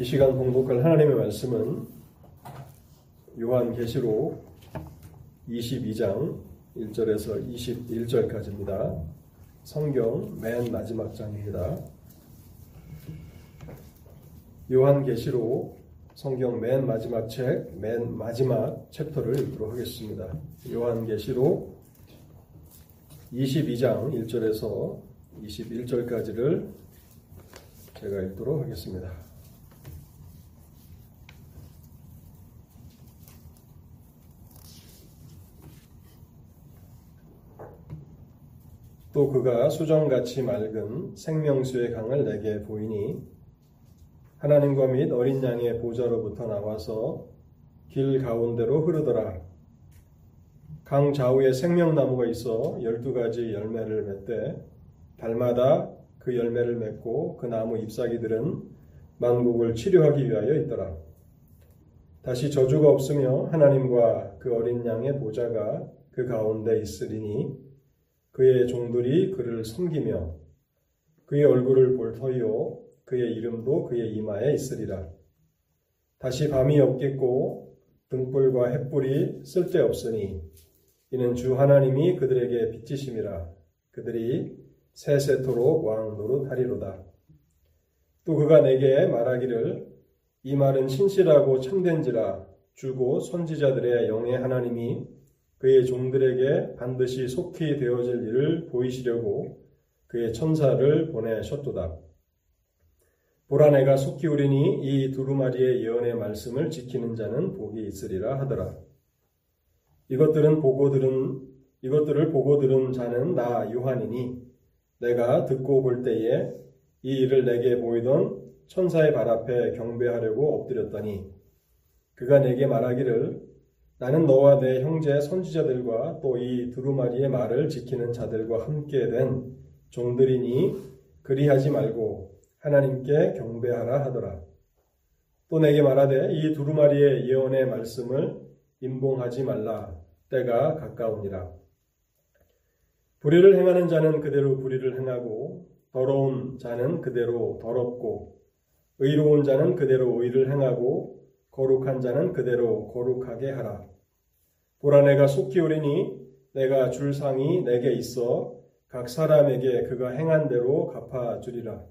이 시간 공독할 하나님의 말씀은 요한계시록 22장 1절에서 21절까지입니다. 성경 맨 마지막 장입니다. 요한계시록 성경 맨 마지막 책, 맨 마지막 챕터를 읽도록 하겠습니다. 요한계시록 22장 1절에서 21절까지를 제가 읽도록 하겠습니다. 또 그가 수정같이 맑은 생명수의 강을 내게 보이니 하나님과 및 어린 양의 보좌로부터 나와서 길 가운데로 흐르더라. 강 좌우에 생명나무가 있어 열두 가지 열매를 맺되 달마다 그 열매를 맺고 그 나무 잎사귀들은 만국을 치료하기 위하여 있더라. 다시 저주가 없으며 하나님과 그 어린 양의 보좌가 그 가운데 있으리니 그의 종들이 그를 섬기며 그의 얼굴을 볼 터이요 그의 이름도 그의 이마에 있으리라. 다시 밤이 없겠고 등불과 햇불이 쓸데없으니 이는 주 하나님이 그들에게 빛이심이라 그들이 세세토록 왕 노릇하리로다. 또 그가 내게 말하기를 이 말은 신실하고 참된지라 주고 선지자들의 영의 하나님이 그의 종들에게 반드시 속히 되어질 일을 보이시려고 그의 천사를 보내셨도다. 보라 내가 속히 오리니 이 두루마리의 예언의 말씀을 지키는 자는 복이 있으리라 하더라. 이것들은 보고 들은 이것들을 보고 들은 자는 나 요한이니 내가 듣고 볼 때에 이 일을 내게 보이던 천사의 발 앞에 경배하려고 엎드렸더니 그가 내게 말하기를 나는 너와 내 형제 선지자들과 또 이 두루마리의 말을 지키는 자들과 함께 된 종들이니 그리하지 말고 하나님께 경배하라 하더라. 또 내게 말하되 이 두루마리의 예언의 말씀을 임봉하지 말라 때가 가까우니라. 불의를 행하는 자는 그대로 불의를 행하고 더러운 자는 그대로 더럽고 의로운 자는 그대로 의를 행하고 거룩한 자는 그대로 거룩하게 하라. 보라 내가 속히 오리니 내가 줄 상이 내게 있어 각 사람에게 그가 행한 대로 갚아주리라.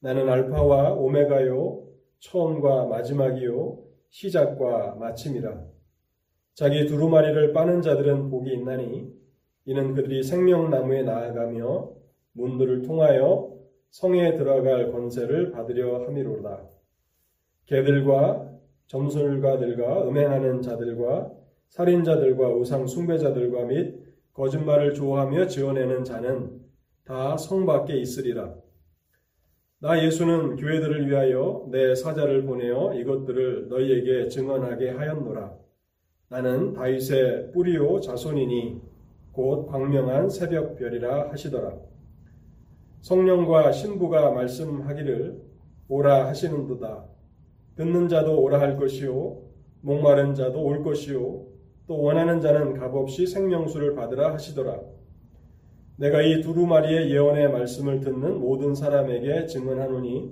나는 알파와 오메가요 처음과 마지막이요 시작과 마침이라. 자기 두루마리를 빠는 자들은 복이 있나니 이는 그들이 생명나무에 나아가며 문들을 통하여 성에 들어갈 권세를 받으려 함이로다. 개들과 점술가들과 음행하는 자들과 살인자들과 우상 숭배자들과 및 거짓말을 좋아하며 지어내는 자는 다 성 밖에 있으리라. 나 예수는 교회들을 위하여 내 사자를 보내어 이것들을 너희에게 증언하게 하였노라. 나는 다윗의 뿌리요 자손이니 곧 광명한 새벽별이라 하시더라. 성령과 신부가 말씀하기를 오라 하시는도다. 듣는 자도 오라 할 것이요 목마른 자도 올 것이요 또 원하는 자는 값없이 생명수를 받으라 하시더라. 내가 이 두루마리의 예언의 말씀을 듣는 모든 사람에게 증언하노니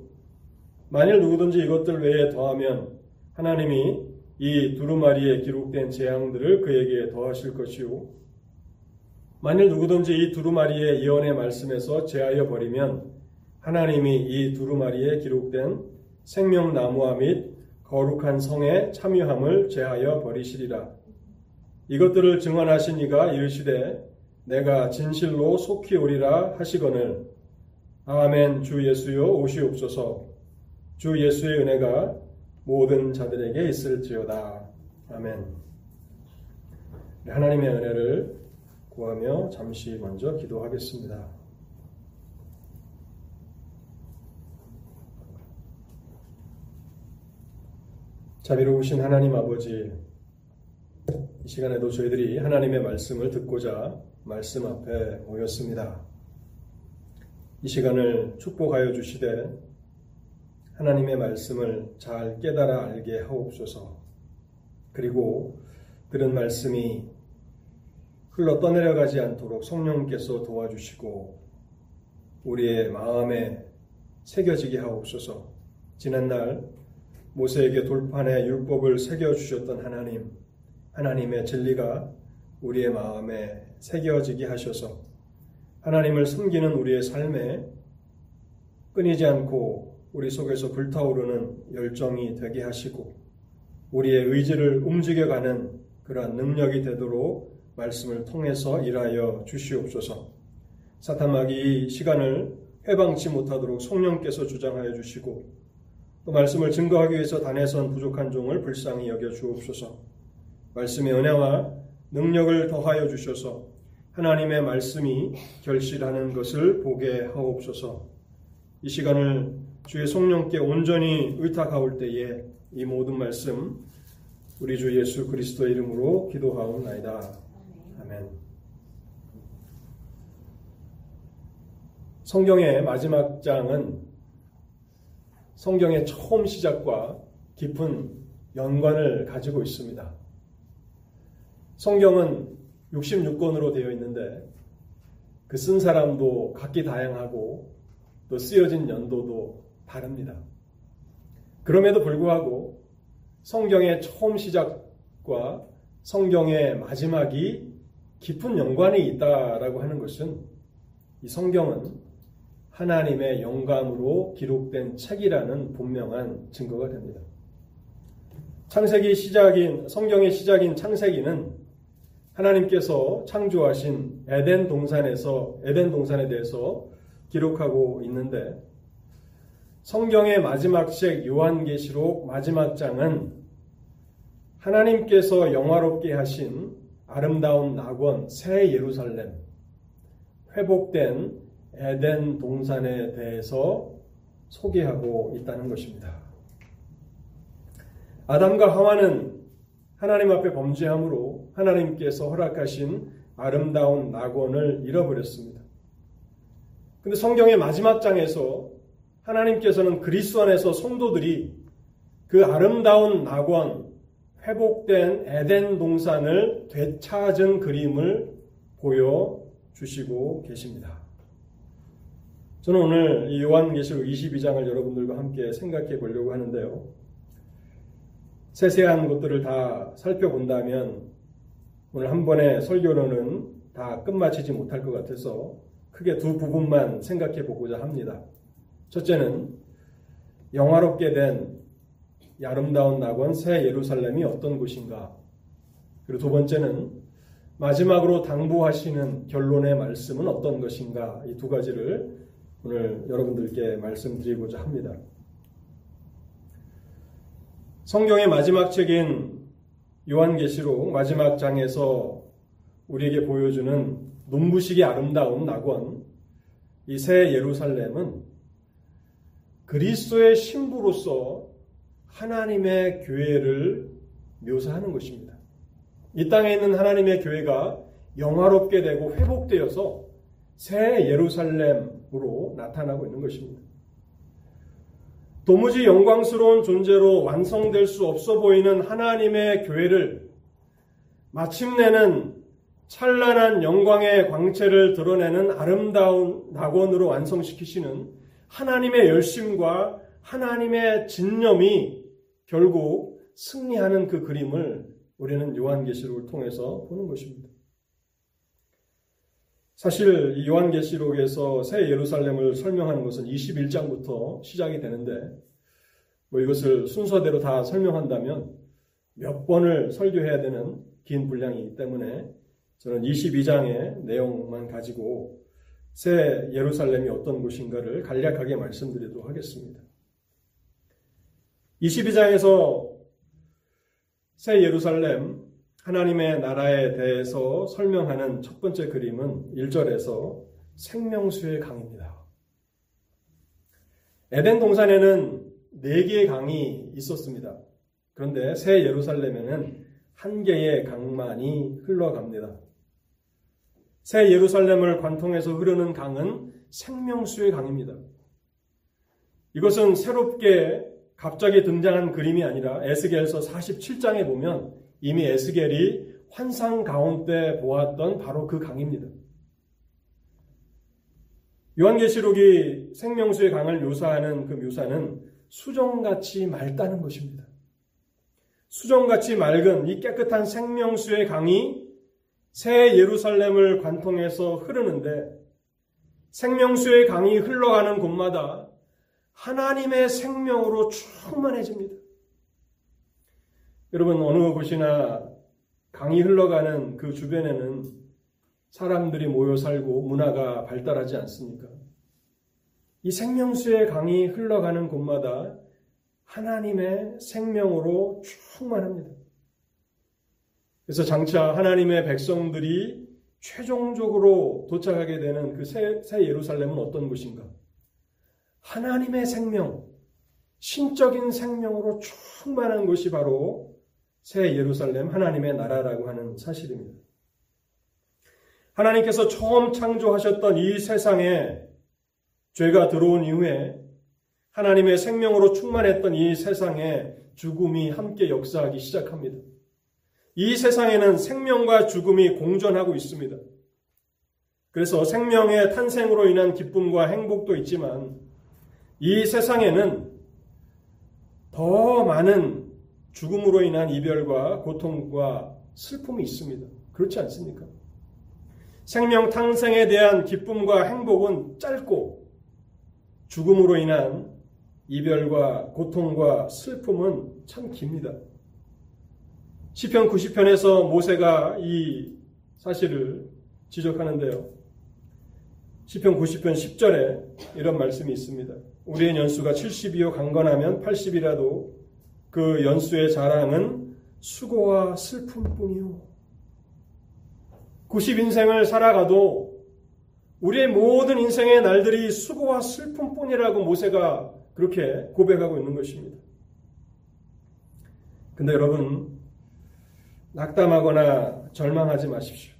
만일 누구든지 이것들 외에 더하면 하나님이 이 두루마리에 기록된 재앙들을 그에게 더하실 것이요 만일 누구든지 이 두루마리의 예언의 말씀에서 제하여 버리면 하나님이 이 두루마리에 기록된 생명나무와 및 거룩한 성에 참여함을 제하여 버리시리라. 이것들을 증언하신 이가 이르시되 내가 진실로 속히 오리라 하시거늘 아멘 주 예수여 오시옵소서 주 예수의 은혜가 모든 자들에게 있을지어다. 아멘. 하나님의 은혜를 구하며 잠시 먼저 기도하겠습니다. 자비로우신 하나님 아버지, 이 시간에도 저희들이 하나님의 말씀을 듣고자 말씀 앞에 모였습니다. 이 시간을 축복하여 주시되 하나님의 말씀을 잘 깨달아 알게 하옵소서. 그리고 들은 말씀이 흘러 떠내려가지 않도록 성령께서 도와주시고 우리의 마음에 새겨지게 하옵소서. 지난날 모세에게 돌판에 율법을 새겨주셨던 하나님, 하나님의 진리가 우리의 마음에 새겨지게 하셔서 하나님을 섬기는 우리의 삶에 끊이지 않고 우리 속에서 불타오르는 열정이 되게 하시고 우리의 의지를 움직여가는 그러한 능력이 되도록 말씀을 통해서 일하여 주시옵소서. 사탄막이 시간을 해방치 못하도록 성령께서 주장하여 주시고 또 말씀을 증거하기 위해서 단에선 부족한 종을 불쌍히 여겨 주옵소서. 말씀의 은혜와 능력을 더하여 주셔서 하나님의 말씀이 결실하는 것을 보게 하옵소서. 이 시간을 주의 성령께 온전히 의탁하올 때에 이 모든 말씀 우리 주 예수 그리스도 이름으로 기도하옵나이다. 아멘. 성경의 마지막 장은 성경의 처음 시작과 깊은 연관을 가지고 있습니다. 성경은 66권으로 되어 있는데 그 쓴 사람도 각기 다양하고 또 쓰여진 연도도 다릅니다. 그럼에도 불구하고 성경의 처음 시작과 성경의 마지막이 깊은 연관이 있다라고 하는 것은 이 성경은 하나님의 영감으로 기록된 책이라는 분명한 증거가 됩니다. 창세기 시작인 성경의 시작인 창세기는 하나님께서 창조하신 에덴 동산에서 에덴 동산에 대해서 기록하고 있는데 성경의 마지막 책 요한계시록 마지막 장은 하나님께서 영화롭게 하신 아름다운 낙원 새 예루살렘 회복된 에덴 동산에 대해서 소개하고 있다는 것입니다. 아담과 하와는 하나님 앞에 범죄함으로 하나님께서 허락하신 아름다운 낙원을 잃어버렸습니다. 근데 성경의 마지막 장에서 하나님께서는 그리스도 안에서 성도들이 그 아름다운 낙원, 회복된 에덴 동산을 되찾은 그림을 보여주시고 계십니다. 저는 오늘 이 요한계시록 22장을 여러분들과 함께 생각해 보려고 하는데요. 세세한 것들을 다 살펴본다면 오늘 한 번의 설교로는 다 끝마치지 못할 것 같아서 크게 두 부분만 생각해 보고자 합니다. 첫째는 영화롭게 된 아름다운 낙원 새 예루살렘이 어떤 곳인가? 그리고 두 번째는 마지막으로 당부하시는 결론의 말씀은 어떤 것인가? 이 두 가지를 오늘 여러분들께 말씀드리고자 합니다. 성경의 마지막 책인 요한계시록 마지막 장에서 우리에게 보여주는 눈부시게 아름다운 낙원, 이 새 예루살렘은 그리스도의 신부로서 하나님의 교회를 묘사하는 것입니다. 이 땅에 있는 하나님의 교회가 영화롭게 되고 회복되어서 새 예루살렘으로 나타나고 있는 것입니다. 도무지 영광스러운 존재로 완성될 수 없어 보이는 하나님의 교회를 마침내는 찬란한 영광의 광채를 드러내는 아름다운 낙원으로 완성시키시는 하나님의 열심과 하나님의 진념이 결국 승리하는 그 그림을 우리는 요한계시록을 통해서 보는 것입니다. 사실 이 요한계시록에서 새 예루살렘을 설명하는 것은 21장부터 시작이 되는데 뭐 이것을 순서대로 다 설명한다면 몇 번을 설교해야 되는 긴 분량이기 때문에 저는 22장의 내용만 가지고 새 예루살렘이 어떤 곳인가를 간략하게 말씀드리도록 하겠습니다. 22장에서 새 예루살렘 하나님의 나라에 대해서 설명하는 첫 번째 그림은 1절에서 생명수의 강입니다. 에덴 동산에는 네 개의 강이 있었습니다. 그런데 새 예루살렘에는 한 개의 강만이 흘러갑니다. 새 예루살렘을 관통해서 흐르는 강은 생명수의 강입니다. 이것은 새롭게 갑자기 등장한 그림이 아니라 에스겔서 47장에 보면 이미 에스겔이 환상 가운데 보았던 바로 그 강입니다. 요한계시록이 생명수의 강을 묘사하는 그 묘사는 수정같이 맑다는 것입니다. 수정같이 맑은 이 깨끗한 생명수의 강이 새 예루살렘을 관통해서 흐르는데 생명수의 강이 흘러가는 곳마다 하나님의 생명으로 충만해집니다. 여러분 어느 곳이나 강이 흘러가는 그 주변에는 사람들이 모여 살고 문화가 발달하지 않습니까? 이 생명수의 강이 흘러가는 곳마다 하나님의 생명으로 충만합니다. 그래서 장차 하나님의 백성들이 최종적으로 도착하게 되는 그 새, 새 예루살렘은 어떤 곳인가? 하나님의 생명, 신적인 생명으로 충만한 곳이 바로 새 예루살렘 하나님의 나라라고 하는 사실입니다. 하나님께서 처음 창조하셨던 이 세상에 죄가 들어온 이후에 하나님의 생명으로 충만했던 이 세상에 죽음이 함께 역사하기 시작합니다. 이 세상에는 생명과 죽음이 공존하고 있습니다. 그래서 생명의 탄생으로 인한 기쁨과 행복도 있지만 이 세상에는 더 많은 죽음으로 인한 이별과 고통과 슬픔이 있습니다. 그렇지 않습니까? 생명 탄생에 대한 기쁨과 행복은 짧고 죽음으로 인한 이별과 고통과 슬픔은 참 깁니다. 시편 90편에서 모세가 이 사실을 지적하는데요. 시편 90편 10절에 이런 말씀이 있습니다. 우리의 연수가 70이요 강건하면 80이라도 그 연수의 자랑은 수고와 슬픔뿐이요. 90인생을 살아가도 우리의 모든 인생의 날들이 수고와 슬픔뿐이라고 모세가 그렇게 고백하고 있는 것입니다. 근데 여러분, 낙담하거나 절망하지 마십시오.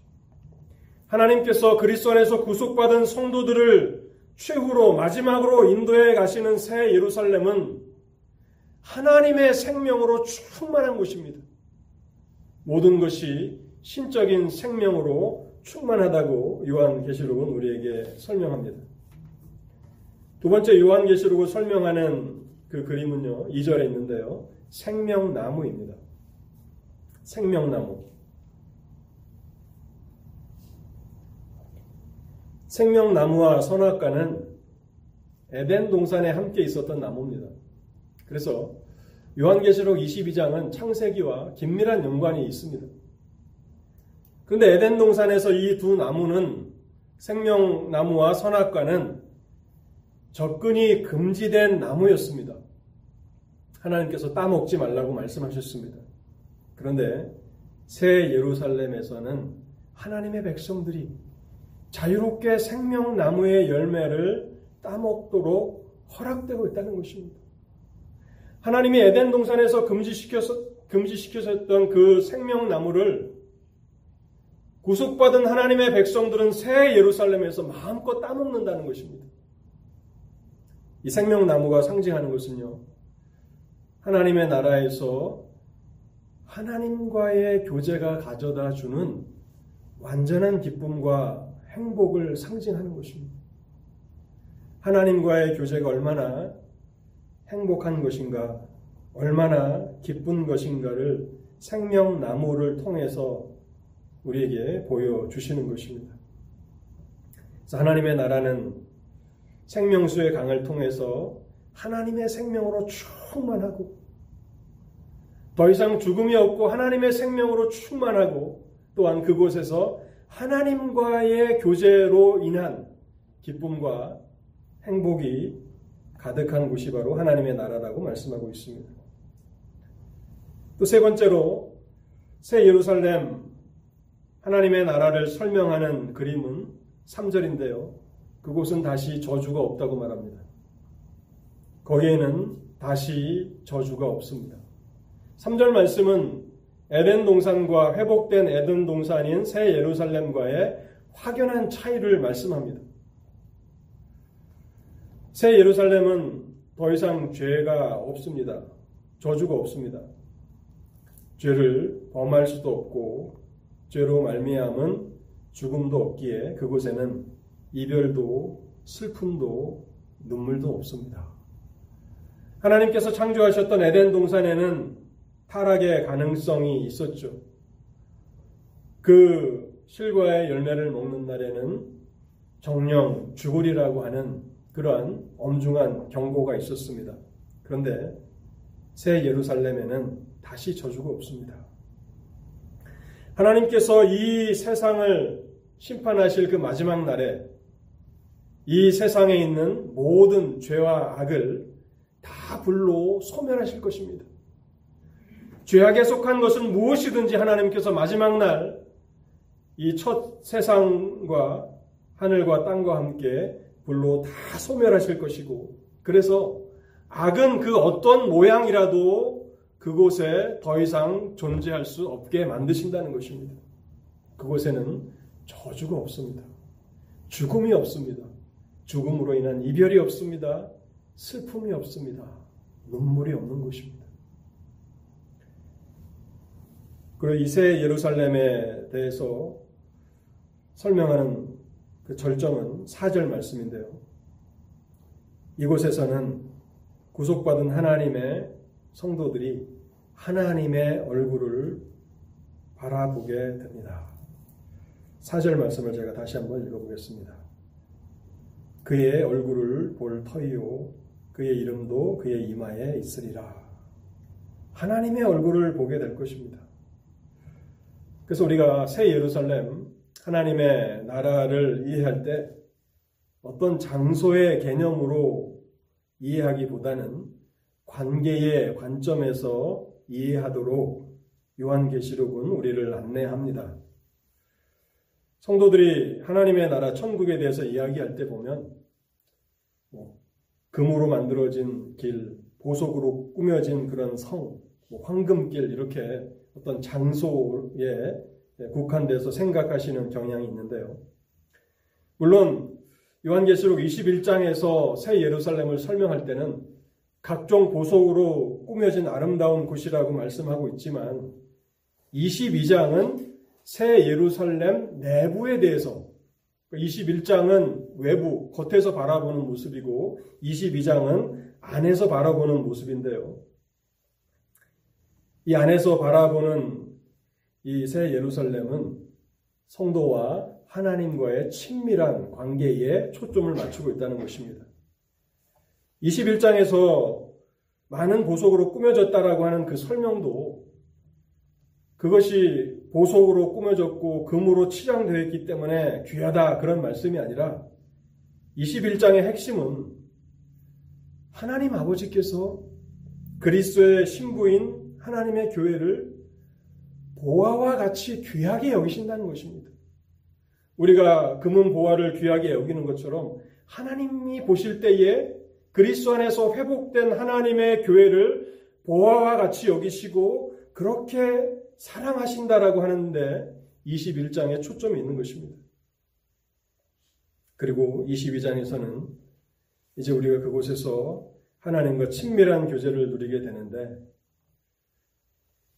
하나님께서 그리스도 안에서 구속받은 성도들을 최후로 마지막으로 인도해 가시는 새 예루살렘은 하나님의 생명으로 충만한 곳입니다. 모든 것이 신적인 생명으로 충만하다고 요한계시록은 우리에게 설명합니다. 두 번째 요한계시록을 설명하는 그 그림은요, 2절에 있는데요. 생명나무입니다. 생명나무. 생명나무와 선악과는 에덴 동산에 함께 있었던 나무입니다. 그래서 요한계시록 22장은 창세기와 긴밀한 연관이 있습니다. 그런데 에덴 동산에서 이 두 나무는 생명나무와 선악과는 접근이 금지된 나무였습니다. 하나님께서 따먹지 말라고 말씀하셨습니다. 그런데 새 예루살렘에서는 하나님의 백성들이 자유롭게 생명나무의 열매를 따먹도록 허락되고 있다는 것입니다. 하나님이 에덴 동산에서 금지시켜서, 금지시켜셨던 그 생명나무를 구속받은 하나님의 백성들은 새 예루살렘에서 마음껏 따먹는다는 것입니다. 이 생명나무가 상징하는 것은요, 하나님의 나라에서 하나님과의 교제가 가져다 주는 완전한 기쁨과 행복을 상징하는 것입니다. 하나님과의 교제가 얼마나 행복한 것인가, 얼마나 기쁜 것인가를 생명나무를 통해서 우리에게 보여주시는 것입니다. 하나님의 나라는 생명수의 강을 통해서 하나님의 생명으로 충만하고 더 이상 죽음이 없고 하나님의 생명으로 충만하고 또한 그곳에서 하나님과의 교제로 인한 기쁨과 행복이 가득한 곳이 바로 하나님의 나라라고 말씀하고 있습니다. 또 세 번째로 새 예루살렘 하나님의 나라를 설명하는 그림은 3절인데요. 그곳은 다시 저주가 없다고 말합니다. 거기에는 다시 저주가 없습니다. 3절 말씀은 에덴 동산과 회복된 에덴 동산인 새 예루살렘과의 확연한 차이를 말씀합니다. 새 예루살렘은 더 이상 죄가 없습니다. 저주가 없습니다. 죄를 범할 수도 없고 죄로 말미암은 죽음도 없기에 그곳에는 이별도 슬픔도 눈물도 없습니다. 하나님께서 창조하셨던 에덴 동산에는 타락의 가능성이 있었죠. 그 실과의 열매를 먹는 날에는 정령 죽으리라고 하는 그러한 엄중한 경고가 있었습니다. 그런데 새 예루살렘에는 다시 저주가 없습니다. 하나님께서 이 세상을 심판하실 그 마지막 날에 이 세상에 있는 모든 죄와 악을 다 불로 소멸하실 것입니다. 죄악에 속한 것은 무엇이든지 하나님께서 마지막 날 이 첫 세상과 하늘과 땅과 함께 불로 다 소멸하실 것이고 그래서 악은 그 어떤 모양이라도 그곳에 더 이상 존재할 수 없게 만드신다는 것입니다. 그곳에는 저주가 없습니다. 죽음이 없습니다. 죽음으로 인한 이별이 없습니다. 슬픔이 없습니다. 눈물이 없는 곳입니다. 그리고 이세 예루살렘에 대해서 설명하는 그 절정은 4절 말씀인데요. 이곳에서는 구속받은 하나님의 성도들이 하나님의 얼굴을 바라보게 됩니다. 4절 말씀을 제가 다시 한번 읽어보겠습니다. 그의 얼굴을 볼 터이요 그의 이름도 그의 이마에 있으리라. 하나님의 얼굴을 보게 될 것입니다. 그래서 우리가 새 예루살렘 하나님의 나라를 이해할 때 어떤 장소의 개념으로 이해하기보다는 관계의 관점에서 이해하도록 요한계시록은 우리를 안내합니다. 성도들이 하나님의 나라 천국에 대해서 이야기할 때 보면 뭐 금으로 만들어진 길, 보석으로 꾸며진 그런 성, 뭐 황금길 이렇게 어떤 장소에 국한돼서 생각하시는 경향이 있는데요. 물론 요한계시록 21장에서 새 예루살렘을 설명할 때는 각종 보석으로 꾸며진 아름다운 곳이라고 말씀하고 있지만 22장은 새 예루살렘 내부에 대해서 21장은 외부, 겉에서 바라보는 모습이고 22장은 안에서 바라보는 모습인데요. 이 안에서 바라보는 이 새 예루살렘은 성도와 하나님과의 친밀한 관계에 초점을 맞추고 있다는 것입니다. 21장에서 많은 보석으로 꾸며졌다라고 하는 그 설명도 그것이 보석으로 꾸며졌고 금으로 치장되어 있기 때문에 귀하다 그런 말씀이 아니라 21장의 핵심은 하나님 아버지께서 그리스도의 신부인 하나님의 교회를 보화와 같이 귀하게 여기신다는 것입니다. 우리가 금은 보화를 귀하게 여기는 것처럼 하나님이 보실 때에 그리스도 안에서 회복된 하나님의 교회를 보화와 같이 여기시고 그렇게 사랑하신다라고 하는데 21장에 초점이 있는 것입니다. 그리고 22장에서는 이제 우리가 그곳에서 하나님과 친밀한 교제를 누리게 되는데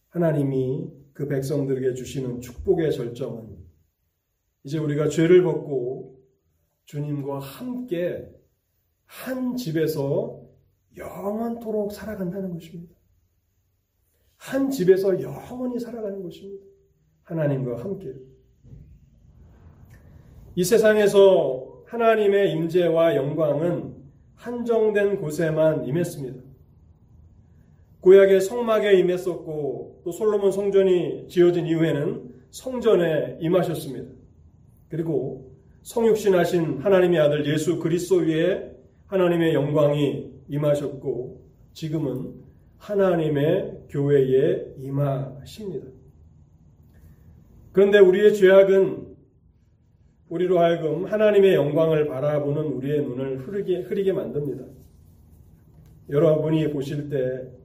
하나님이 그 백성들에게 주시는 축복의 절정은 이제 우리가 죄를 벗고 주님과 함께 한 집에서 영원토록 살아간다는 것입니다. 한 집에서 영원히 살아가는 것입니다. 하나님과 함께. 이 세상에서 하나님의 임재와 영광은 한정된 곳에만 임했습니다. 구약의 성막에 임했었고 또 솔로몬 성전이 지어진 이후에는 성전에 임하셨습니다. 그리고 성육신하신 하나님의 아들 예수 그리스도 위에 하나님의 영광이 임하셨고 지금은 하나님의 교회에 임하십니다. 그런데 우리의 죄악은 우리로 하여금 하나님의 영광을 바라보는 우리의 눈을 흐리게, 흐리게 만듭니다. 여러분이 보실 때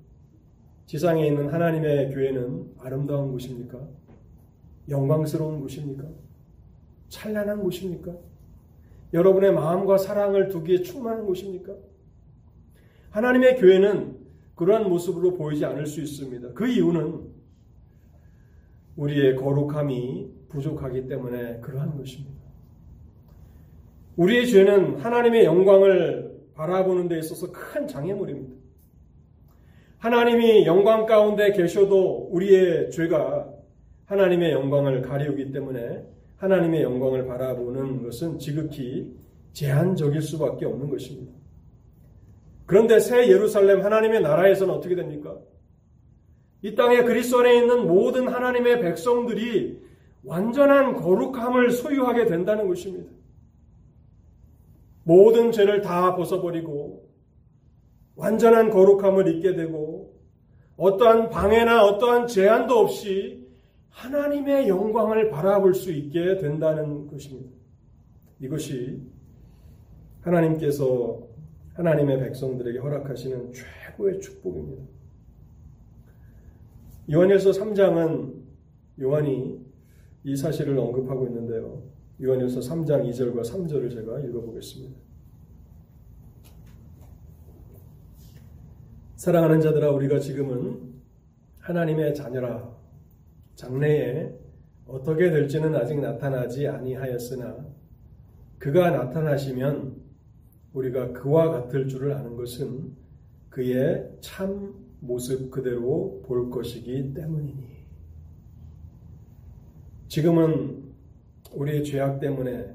지상에 있는 하나님의 교회는 아름다운 곳입니까? 영광스러운 곳입니까? 찬란한 곳입니까? 여러분의 마음과 사랑을 두기에 충만한 곳입니까? 하나님의 교회는 그러한 모습으로 보이지 않을 수 있습니다. 그 이유는 우리의 거룩함이 부족하기 때문에 그러한 것입니다. 우리의 죄는 하나님의 영광을 바라보는 데 있어서 큰 장애물입니다. 하나님이 영광 가운데 계셔도 우리의 죄가 하나님의 영광을 가리우기 때문에 하나님의 영광을 바라보는 것은 지극히 제한적일 수밖에 없는 것입니다. 그런데 새 예루살렘 하나님의 나라에서는 어떻게 됩니까? 이 땅에 그리스도 안에 있는 모든 하나님의 백성들이 완전한 거룩함을 소유하게 된다는 것입니다. 모든 죄를 다 벗어버리고 완전한 거룩함을 잊게 되고 어떠한 방해나 어떠한 제한도 없이 하나님의 영광을 바라볼 수 있게 된다는 것입니다. 이것이 하나님께서 하나님의 백성들에게 허락하시는 최고의 축복입니다. 요한일서 3장은 요한이 이 사실을 언급하고 있는데요. 요한일서 3장 2절과 3절을 제가 읽어보겠습니다. 사랑하는 자들아 우리가 지금은 하나님의 자녀라 장래에 어떻게 될지는 아직 나타나지 아니하였으나 그가 나타나시면 우리가 그와 같을 줄을 아는 것은 그의 참 모습 그대로 볼 것이기 때문이니. 지금은 우리의 죄악 때문에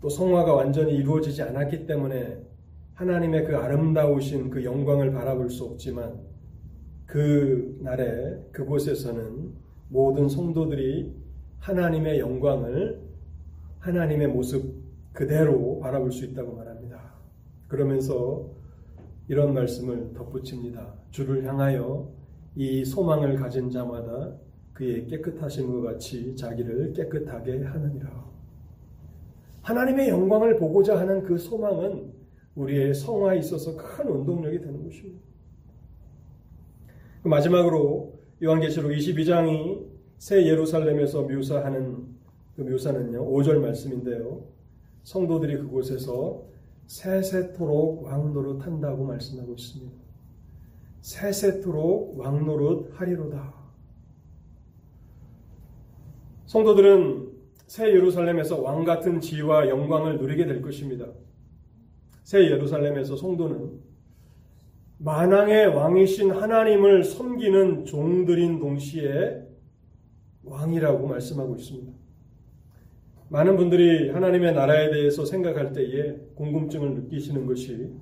또 성화가 완전히 이루어지지 않았기 때문에 하나님의 그 아름다우신 그 영광을 바라볼 수 없지만 그 날에 그곳에서는 모든 성도들이 하나님의 영광을 하나님의 모습 그대로 바라볼 수 있다고 말합니다. 그러면서 이런 말씀을 덧붙입니다. 주를 향하여 이 소망을 가진 자마다 그의 깨끗하신 것 같이 자기를 깨끗하게 하느니라. 하나님의 영광을 보고자 하는 그 소망은 우리의 성화에 있어서 큰 운동력이 되는 것입니다. 그 마지막으로 요한계시록 22장이 새 예루살렘에서 묘사하는 그 묘사는요, 5절 말씀인데요. 성도들이 그곳에서 세세토록 왕노릇 한다고 말씀하고 있습니다. 세세토록 왕노릇 하리로다. 성도들은 새 예루살렘에서 왕 같은 지위와 영광을 누리게 될 것입니다. 새 예루살렘에서 성도는 만왕의 왕이신 하나님을 섬기는 종들인 동시에 왕이라고 말씀하고 있습니다. 많은 분들이 하나님의 나라에 대해서 생각할 때에 궁금증을 느끼시는 것이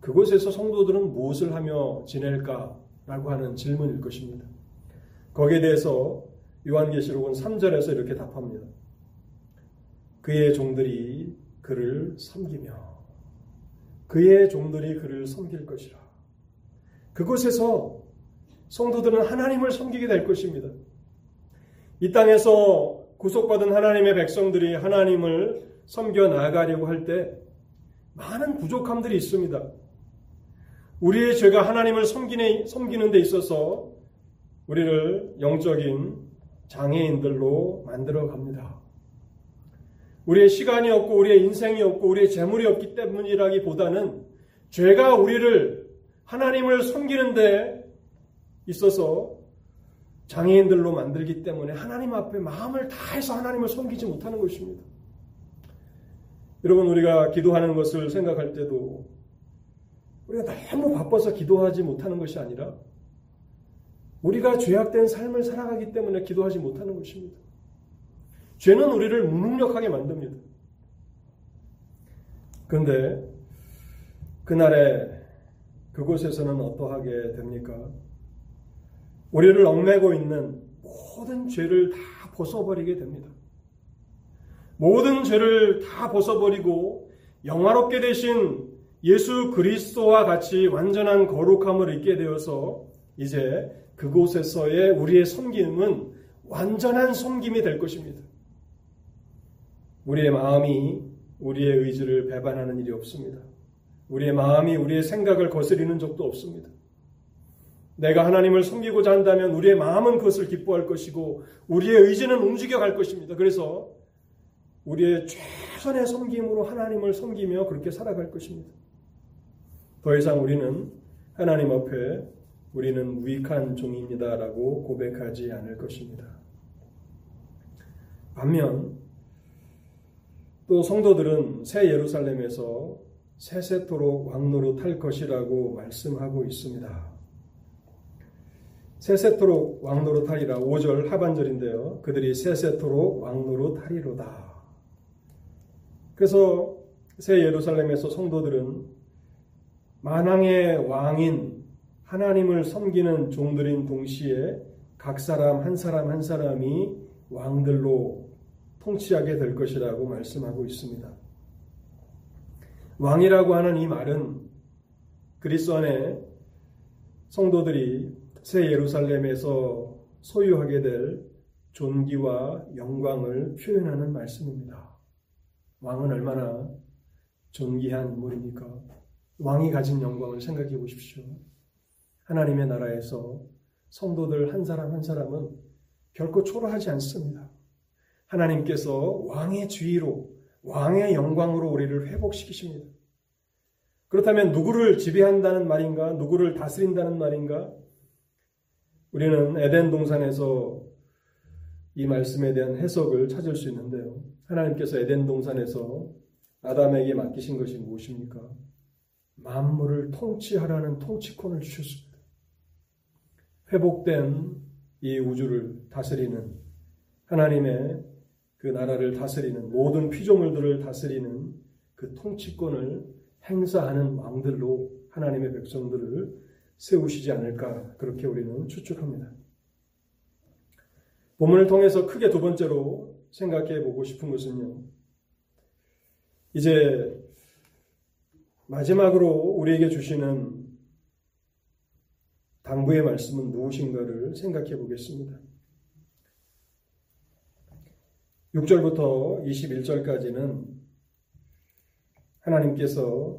그곳에서 성도들은 무엇을 하며 지낼까라고 하는 질문일 것입니다. 거기에 대해서 요한계시록은 3절에서 이렇게 답합니다. 그의 종들이 그를 섬기며 그의 종들이 그를 섬길 것이라. 그곳에서 성도들은 하나님을 섬기게 될 것입니다. 이 땅에서 구속받은 하나님의 백성들이 하나님을 섬겨 나가려고 할 때 많은 부족함들이 있습니다. 우리의 죄가 하나님을 섬기는, 데 있어서 우리를 영적인 장애인들로 만들어 갑니다. 우리의 시간이 없고 우리의 인생이 없고 우리의 재물이 없기 때문이라기보다는 죄가 우리를 하나님을 섬기는 데 있어서 장애인들로 만들기 때문에 하나님 앞에 마음을 다해서 하나님을 섬기지 못하는 것입니다. 여러분, 우리가 기도하는 것을 생각할 때도 우리가 너무 바빠서 기도하지 못하는 것이 아니라 우리가 죄악된 삶을 살아가기 때문에 기도하지 못하는 것입니다. 죄는 우리를 무능력하게 만듭니다. 그런데 그날에 그곳에서는 어떠하게 됩니까? 우리를 얽매고 있는 모든 죄를 다 벗어버리게 됩니다. 모든 죄를 다 벗어버리고 영화롭게 되신 예수 그리스도와 같이 완전한 거룩함을 잊게 되어서 이제 그곳에서의 우리의 섬김은 완전한 섬김이 될 것입니다. 우리의 마음이 우리의 의지를 배반하는 일이 없습니다. 우리의 마음이 우리의 생각을 거스리는 적도 없습니다. 내가 하나님을 섬기고자 한다면 우리의 마음은 그것을 기뻐할 것이고 우리의 의지는 움직여 갈 것입니다. 그래서 우리의 최선의 섬김으로 하나님을 섬기며 그렇게 살아갈 것입니다. 더 이상 우리는 하나님 앞에 우리는 무익한 종입니다라고 고백하지 않을 것입니다. 반면 또 성도들은 새 예루살렘에서 세세토록 왕노로 탈 것이라고 말씀하고 있습니다. 세세토록 왕노릇하리라 5절 하반절인데요. 그들이 세세토록 왕노릇하리로다. 그래서 새 예루살렘에서 성도들은 만왕의 왕인 하나님을 섬기는 종들인 동시에 각 사람 한 사람 한 사람이 왕들로 통치하게 될 것이라고 말씀하고 있습니다. 왕이라고 하는 이 말은 그리스도 안에 성도들이 새 예루살렘에서 소유하게 될 존귀와 영광을 표현하는 말씀입니다. 왕은 얼마나 존귀한 인물입니까? 왕이 가진 영광을 생각해 보십시오. 하나님의 나라에서 성도들 한 사람 한 사람은 결코 초라하지 않습니다. 하나님께서 왕의 주의로, 왕의 영광으로 우리를 회복시키십니다. 그렇다면 누구를 지배한다는 말인가? 누구를 다스린다는 말인가? 우리는 에덴 동산에서 이 말씀에 대한 해석을 찾을 수 있는데요. 하나님께서 에덴 동산에서 아담에게 맡기신 것이 무엇입니까? 만물을 통치하라는 통치권을 주셨습니다. 회복된 이 우주를 다스리는 하나님의 그 나라를 다스리는 모든 피조물들을 다스리는 그 통치권을 행사하는 왕들로 하나님의 백성들을 세우시지 않을까 그렇게 우리는 추측합니다. 본문을 통해서 크게 두 번째로 생각해 보고 싶은 것은요. 이제 마지막으로 우리에게 주시는 당부의 말씀은 무엇인가를 생각해 보겠습니다. 6절부터 21절까지는 하나님께서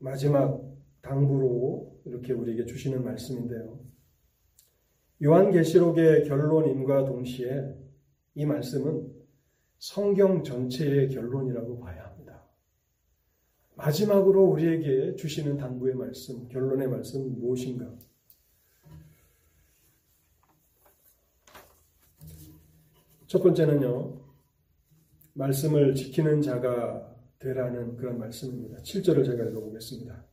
마지막 당부로 이렇게 우리에게 주시는 말씀인데요. 요한계시록의 결론임과 동시에 이 말씀은 성경 전체의 결론이라고 봐야 합니다. 마지막으로 우리에게 주시는 당부의 말씀, 결론의 말씀 무엇인가? 첫 번째는요, 말씀을 지키는 자가 되라는 그런 말씀입니다. 7절을 제가 읽어보겠습니다.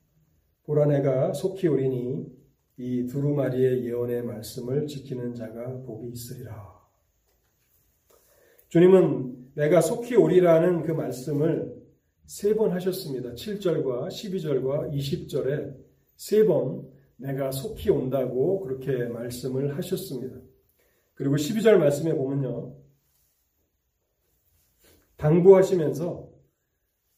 보라 내가 속히 오리니 이 두루마리의 예언의 말씀을 지키는 자가 복이 있으리라. 주님은 내가 속히 오리라는 그 말씀을 세 번 하셨습니다. 7절과 12절과 20절에 세 번 내가 속히 온다고 그렇게 말씀을 하셨습니다. 그리고 12절 말씀에 보면요. 당부하시면서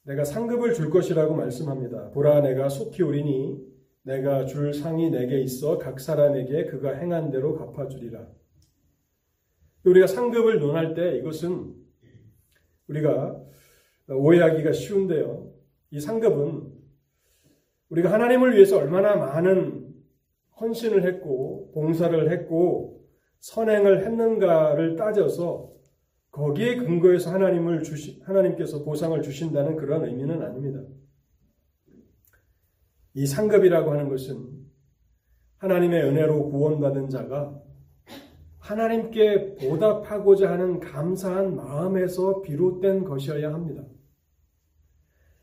내가 상급을 줄 것이라고 말씀합니다. 보라 내가 속히 오리니 내가 줄 상이 내게 있어 각 사람에게 그가 행한 대로 갚아주리라. 우리가 상급을 논할 때 이것은 우리가 오해하기가 쉬운데요. 이 상급은 우리가 하나님을 위해서 얼마나 많은 헌신을 했고 봉사를 했고 선행을 했는가를 따져서 거기에 근거해서 하나님을 주시, 하나님께서 보상을 주신다는 그런 의미는 아닙니다. 이 상급이라고 하는 것은 하나님의 은혜로 구원받은 자가 하나님께 보답하고자 하는 감사한 마음에서 비롯된 것이어야 합니다.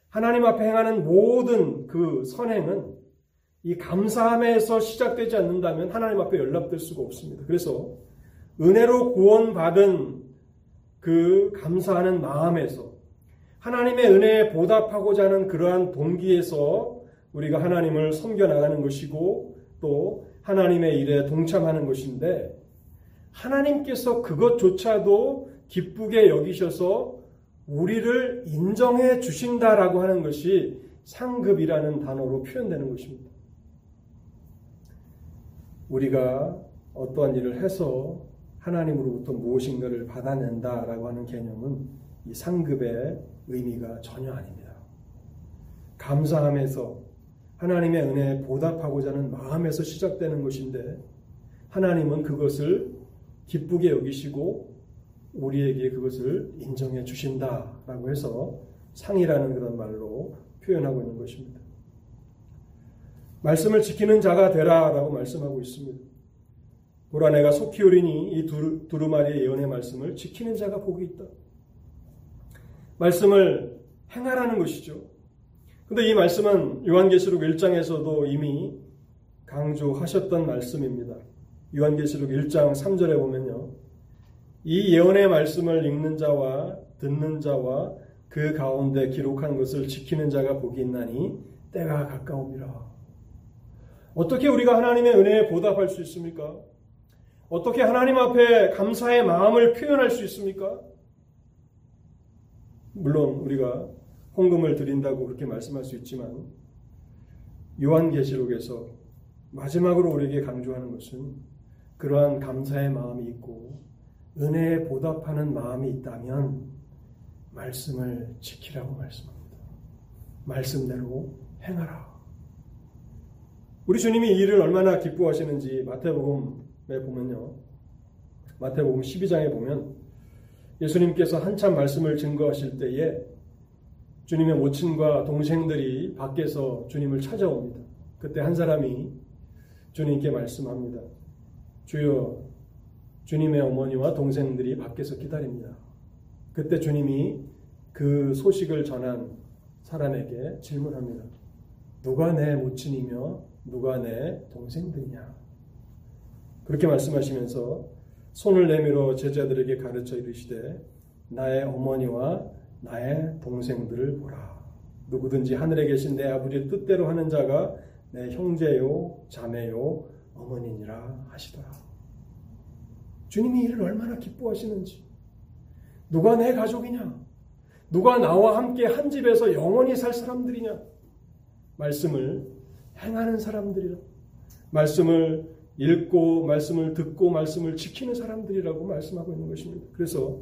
하나님 앞에 행하는 모든 그 선행은 이 감사함에서 시작되지 않는다면 하나님 앞에 연락될 수가 없습니다. 그래서 은혜로 구원받은 그 감사하는 마음에서 하나님의 은혜에 보답하고자 하는 그러한 동기에서 우리가 하나님을 섬겨나가는 것이고 또 하나님의 일에 동참하는 것인데 하나님께서 그것조차도 기쁘게 여기셔서 우리를 인정해 주신다라고 하는 것이 상급이라는 단어로 표현되는 것입니다. 우리가 어떠한 일을 해서 하나님으로부터 무엇인가를 받아낸다라고 하는 개념은 이 상급의 의미가 전혀 아닙니다. 감사함에서 하나님의 은혜에 보답하고자 하는 마음에서 시작되는 것인데 하나님은 그것을 기쁘게 여기시고 우리에게 그것을 인정해 주신다라고 해서 상이라는 그런 말로 표현하고 있는 것입니다. 말씀을 지키는 자가 되라라고 말씀하고 있습니다. 보라 내가 속히 오리니 이 두루, 두루마리의 예언의 말씀을 지키는 자가 복이 있다. 말씀을 행하라는 것이죠. 근데 이 말씀은 요한계시록 1장에서도 이미 강조하셨던 말씀입니다. 요한계시록 1장 3절에 보면요. 이 예언의 말씀을 읽는 자와 듣는 자와 그 가운데 기록한 것을 지키는 자가 복이 있나니 때가 가까움이라. 어떻게 우리가 하나님의 은혜에 보답할 수 있습니까? 어떻게 하나님 앞에 감사의 마음을 표현할 수 있습니까? 물론 우리가 헌금을 드린다고 그렇게 말씀할 수 있지만 요한계시록에서 마지막으로 우리에게 강조하는 것은 그러한 감사의 마음이 있고 은혜에 보답하는 마음이 있다면 말씀을 지키라고 말씀합니다. 말씀대로 행하라. 우리 주님이 이 일을 얼마나 기뻐하시는지 마태복음에 보면요. 마태복음 12장에 보면 예수님께서 한참 말씀을 증거하실 때에 주님의 모친과 동생들이 밖에서 주님을 찾아옵니다. 그때 한 사람이 주님께 말씀합니다. 주여, 주님의 어머니와 동생들이 밖에서 기다립니다. 그때 주님이 그 소식을 전한 사람에게 질문합니다. 누가 내 모친이며 누가 내 동생들이냐? 그렇게 말씀하시면서 손을 내밀어 제자들에게 가르쳐 이르시되 나의 어머니와 나의 동생들을 보라. 누구든지 하늘에 계신 내 아버지의 뜻대로 하는 자가 내 형제요, 자매요, 어머니니라 하시더라. 주님이 이를 얼마나 기뻐하시는지. 누가 내 가족이냐? 누가 나와 함께 한 집에서 영원히 살 사람들이냐? 말씀을 행하는 사람들이라. 말씀을 읽고, 말씀을 듣고, 말씀을 지키는 사람들이라고 말씀하고 있는 것입니다. 그래서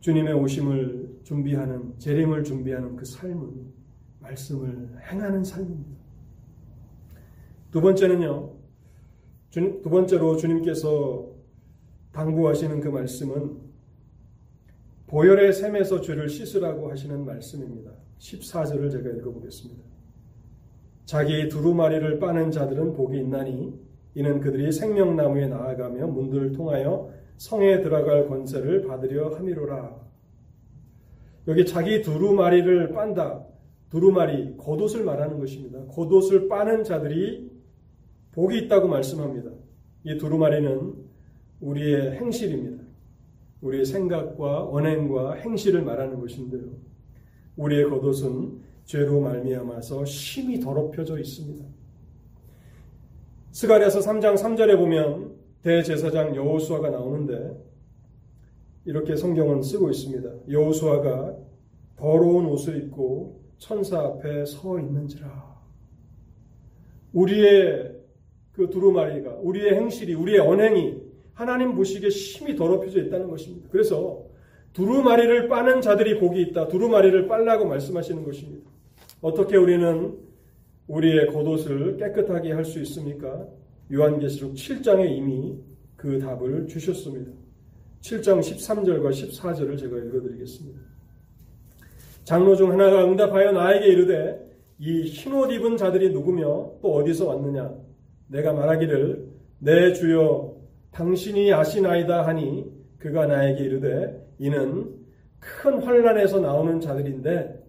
주님의 오심을 준비하는, 재림을 준비하는 그 삶은 말씀을 행하는 삶입니다. 두 번째는요, 두 번째로 주님께서 당부하시는 그 말씀은 보혈의 샘에서 죄를 씻으라고 하시는 말씀입니다. 14절을 제가 읽어보겠습니다. 자기 두루마리를 빠는 자들은 복이 있나니 이는 그들이 생명나무에 나아가며 문들을 통하여 성에 들어갈 권세를 받으려 함이로라. 여기 자기 두루마리를 빤다. 두루마리, 겉옷을 말하는 것입니다. 겉옷을 빠는 자들이 복이 있다고 말씀합니다. 이 두루마리는 우리의 행실입니다. 우리의 생각과 언행과 행실을 말하는 것인데요. 우리의 겉옷은 죄로 말미암아서 심히 더럽혀져 있습니다. 스가랴서 3장 3절에 보면 대제사장 여호수아가 나오는데 이렇게 성경은 쓰고 있습니다. 여호수아가 더러운 옷을 입고 천사 앞에 서 있는지라. 우리의 그 두루마리가 우리의 행실이 우리의 언행이 하나님 보시기에 심히 더럽혀져 있다는 것입니다. 그래서 두루마리를 빠는 자들이 복이 있다. 두루마리를 빨라고 말씀하시는 것입니다. 어떻게 우리는 우리의 겉옷을 깨끗하게 할 수 있습니까? 요한계시록 7장에 이미 그 답을 주셨습니다. 7장 13절과 14절을 제가 읽어드리겠습니다. 장로 중 하나가 응답하여 나에게 이르되 이 흰옷 입은 자들이 누구며 또 어디서 왔느냐? 내가 말하기를 내 주여 당신이 아시나이다 하니 그가 나에게 이르되 이는 큰 환란에서 나오는 자들인데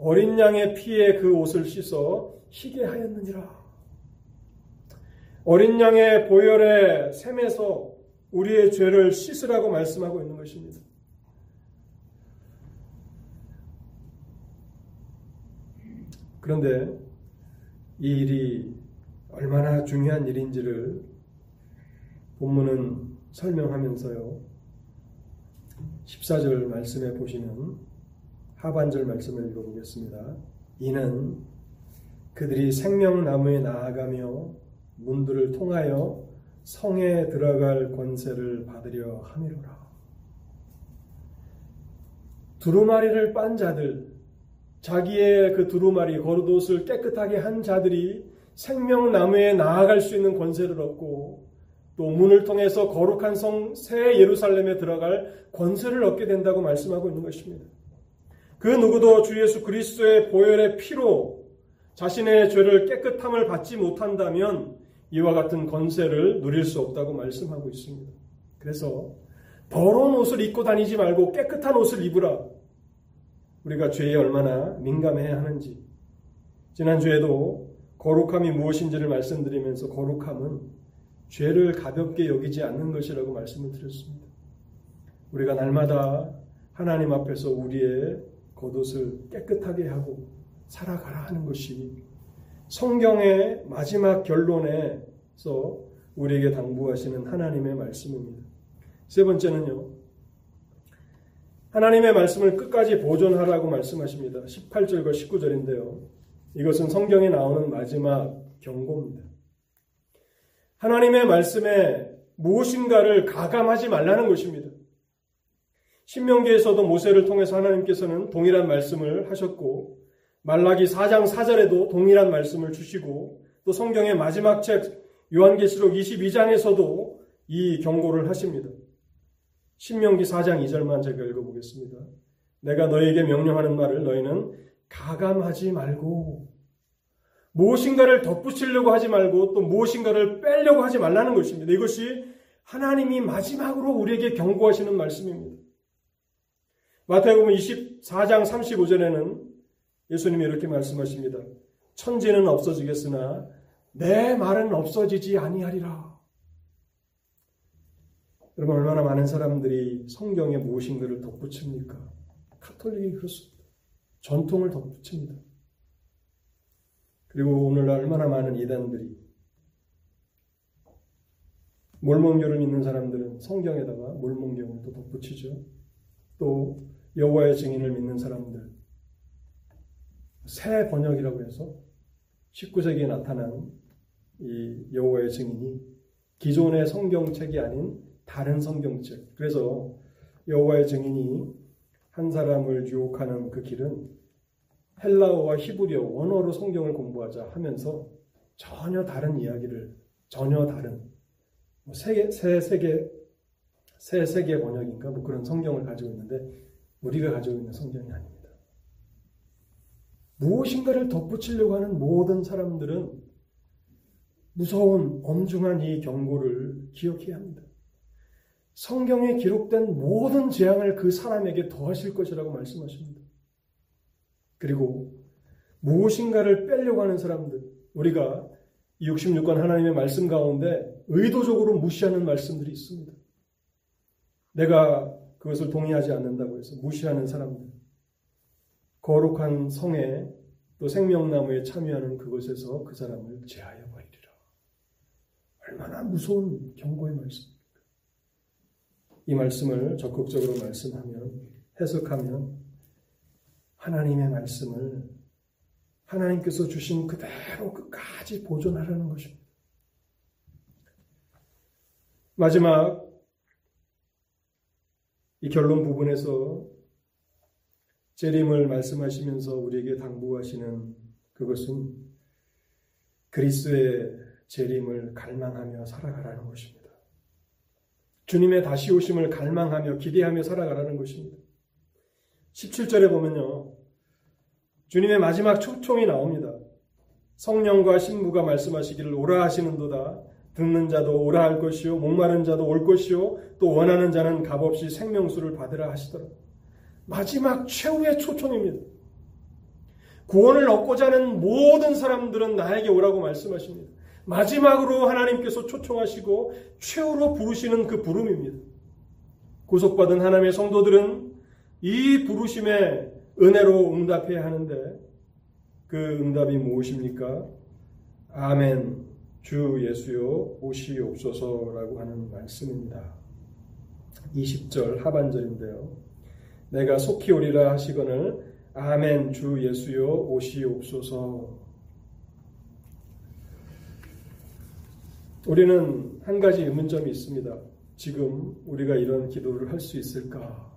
어린 양의 피에 그 옷을 씻어 희게 하였느니라. 어린 양의 보혈의 샘에서 우리의 죄를 씻으라고 말씀하고 있는 것입니다. 그런데 이 일이 얼마나 중요한 일인지를 본문은 설명하면서요. 14절 말씀에 보시면 하반절 말씀을 읽어보겠습니다. 이는 그들이 생명나무에 나아가며 문들을 통하여 성에 들어갈 권세를 받으려 함이로라. 두루마리를 빤 자들, 자기의 그 두루마리, 겉옷을 깨끗하게 한 자들이 생명나무에 나아갈 수 있는 권세를 얻고 또 문을 통해서 거룩한 성 새 예루살렘에 들어갈 권세를 얻게 된다고 말씀하고 있는 것입니다. 그 누구도 주 예수 그리스도의 보혈의 피로 자신의 죄를 깨끗함을 받지 못한다면 이와 같은 권세를 누릴 수 없다고 말씀하고 있습니다. 그래서 더러운 옷을 입고 다니지 말고 깨끗한 옷을 입으라. 우리가 죄에 얼마나 민감해야 하는지. 지난주에도 거룩함이 무엇인지를 말씀드리면서 거룩함은 죄를 가볍게 여기지 않는 것이라고 말씀을 드렸습니다. 우리가 날마다 하나님 앞에서 우리의 겉옷을 깨끗하게 하고 살아가라 하는 것이 성경의 마지막 결론에서 우리에게 당부하시는 하나님의 말씀입니다. 세 번째는요. 하나님의 말씀을 끝까지 보존하라고 말씀하십니다. 18절과 19절인데요. 이것은 성경에 나오는 마지막 경고입니다. 하나님의 말씀에 무엇인가를 가감하지 말라는 것입니다. 신명기에서도 모세를 통해서 하나님께서는 동일한 말씀을 하셨고 말라기 4장 4절에도 동일한 말씀을 주시고 또 성경의 마지막 책 요한계시록 22장에서도 이 경고를 하십니다. 신명기 4장 2절만 제가 읽어보겠습니다. 내가 너에게 명령하는 말을 너희는 가감하지 말고 무엇인가를 덧붙이려고 하지 말고 또 무엇인가를 빼려고 하지 말라는 것입니다. 이것이 하나님이 마지막으로 우리에게 경고하시는 말씀입니다. 마태복음 24장 35절에는 예수님이 이렇게 말씀하십니다. 천지는 없어지겠으나 내 말은 없어지지 아니하리라. 여러분 얼마나 많은 사람들이 성경에 무엇인가를 덧붙입니까? 카톨릭이 그렇습니다. 전통을 덧붙입니다. 그리고 오늘날 얼마나 많은 이단들이 몰몬교를 믿는 사람들은 성경에다가 몰몬경을 또 덧붙이죠. 또 여호와의 증인을 믿는 사람들 새 번역이라고 해서 19세기에 나타난 이 여호와의 증인이 기존의 성경책이 아닌 다른 성경책. 그래서 여호와의 증인이 한 사람을 유혹하는 그 길은 헬라어와 히브리어 원어로 성경을 공부하자 하면서 전혀 다른 이야기를 전혀 다른 뭐 세, 세 세계 새 세계 번역인가 뭐 그런 성경을 가지고 있는데 우리가 가지고 있는 성경이 아닙니다. 무엇인가를 덧붙이려고 하는 모든 사람들은 무서운 엄중한 이 경고를 기억해야 합니다. 성경에 기록된 모든 재앙을 그 사람에게 더하실 것이라고 말씀하십니다. 그리고 무엇인가를 빼려고 하는 사람들, 우리가 66권 하나님의 말씀 가운데 의도적으로 무시하는 말씀들이 있습니다. 내가 그것을 동의하지 않는다고 해서 무시하는 사람들, 거룩한 성에 또 생명나무에 참여하는 그것에서 그 사람을 제하여 버리리라. 얼마나 무서운 경고의 말씀입니까? 이 말씀을 적극적으로 말씀하면, 해석하면, 하나님의 말씀을 하나님께서 주신 그대로 끝까지 보존하라는 것입니다. 마지막 이 결론 부분에서 재림을 말씀하시면서 우리에게 당부하시는 그것은 그리스의 재림을 갈망하며 살아가라는 것입니다. 주님의 다시 오심을 갈망하며 기대하며 살아가라는 것입니다. 17절에 보면요. 주님의 마지막 초청이 나옵니다. 성령과 신부가 말씀하시기를 오라 하시는도다. 듣는 자도 오라 할 것이요 목마른 자도 올 것이요 또 원하는 자는 값없이 생명수를 받으라 하시더라. 마지막 최후의 초청입니다. 구원을 얻고자 하는 모든 사람들은 나에게 오라고 말씀하십니다. 마지막으로 하나님께서 초청하시고 최후로 부르시는 그 부름입니다. 구속받은 하나님의 성도들은 이 부르심에 은혜로 응답해야 하는데 그 응답이 무엇입니까? 아멘. 주 예수여 오시옵소서라고 하는 말씀입니다. 20절 하반절인데요. 내가 속히 오리라 하시거늘 아멘 주 예수여 오시옵소서 우리는 한 가지 의문점이 있습니다. 지금 우리가 이런 기도를 할 수 있을까?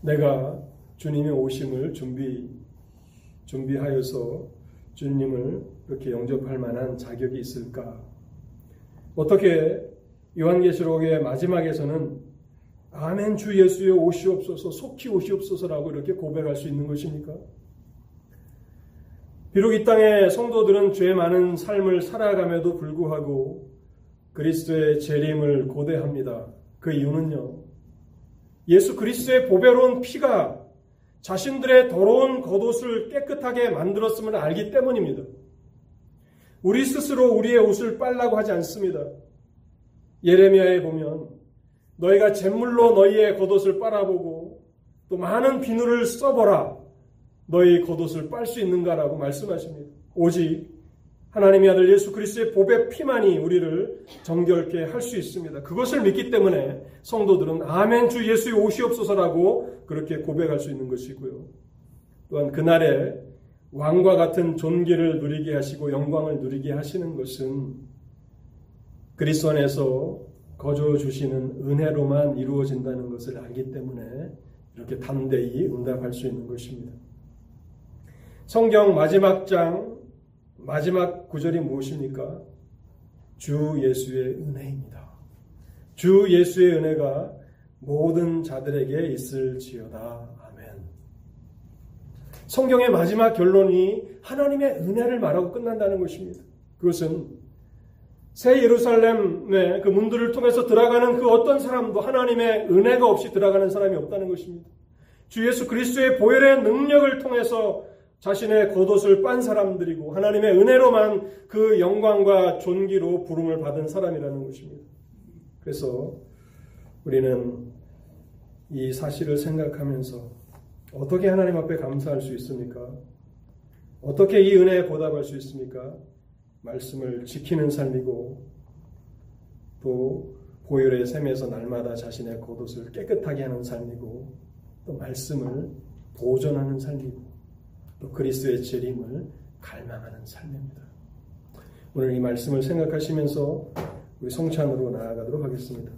내가 주님의 오심을 준비 준비하여서 주님을 그렇게 영접할 만한 자격이 있을까? 어떻게 요한계시록의 마지막에서는 아멘 주 예수여 오시옵소서 속히 오시옵소서라고 이렇게 고백할 수 있는 것입니까? 비록 이 땅의 성도들은 죄 많은 삶을 살아감에도 불구하고 그리스도의 재림을 고대합니다. 그 이유는요. 예수 그리스도의 보배로운 피가 자신들의 더러운 겉옷을 깨끗하게 만들었음을 알기 때문입니다. 우리 스스로 우리의 옷을 빨라고 하지 않습니다. 예레미야에 보면 너희가 잿물로 너희의 겉옷을 빨아보고 또 많은 비누를 써보라 너희 겉옷을 빨 수 있는가라고 말씀하십니다. 오직 하나님의 아들 예수 그리스도의 보배 피만이 우리를 정결케 할 수 있습니다. 그것을 믿기 때문에 성도들은 아멘 주 예수의 없어서라고 그렇게 고백할 수 있는 것이고요. 또한 그날에 왕과 같은 존귀를 누리게 하시고 영광을 누리게 하시는 것은 그리스도 안에서 거저 주시는 은혜로만 이루어진다는 것을 알기 때문에 이렇게 담대히 응답할 수 있는 것입니다. 성경 마지막 장 마지막 구절이 무엇입니까? 주 예수의 은혜입니다. 주 예수의 은혜가 모든 자들에게 있을지어다. 아멘. 성경의 마지막 결론이 하나님의 은혜를 말하고 끝난다는 것입니다. 그것은 새 예루살렘의 그 문들을 통해서 들어가는 그 어떤 사람도 하나님의 은혜가 없이 들어가는 사람이 없다는 것입니다. 주 예수 그리스도의 보혈의 능력을 통해서 자신의 겉옷을 빤 사람들이고 하나님의 은혜로만 그 영광과 존귀로 부름을 받은 사람이라는 것입니다. 그래서 우리는 이 사실을 생각하면서 어떻게 하나님 앞에 감사할 수 있습니까? 어떻게 이 은혜에 보답할 수 있습니까? 말씀을 지키는 삶이고 또 보혈의 샘에서 날마다 자신의 겉옷을 깨끗하게 하는 삶이고 또 말씀을 보존하는 삶이고 또 그리스도의 재림을 갈망하는 삶입니다. 오늘 이 말씀을 생각하시면서 우리 성찬으로 나아가도록 하겠습니다.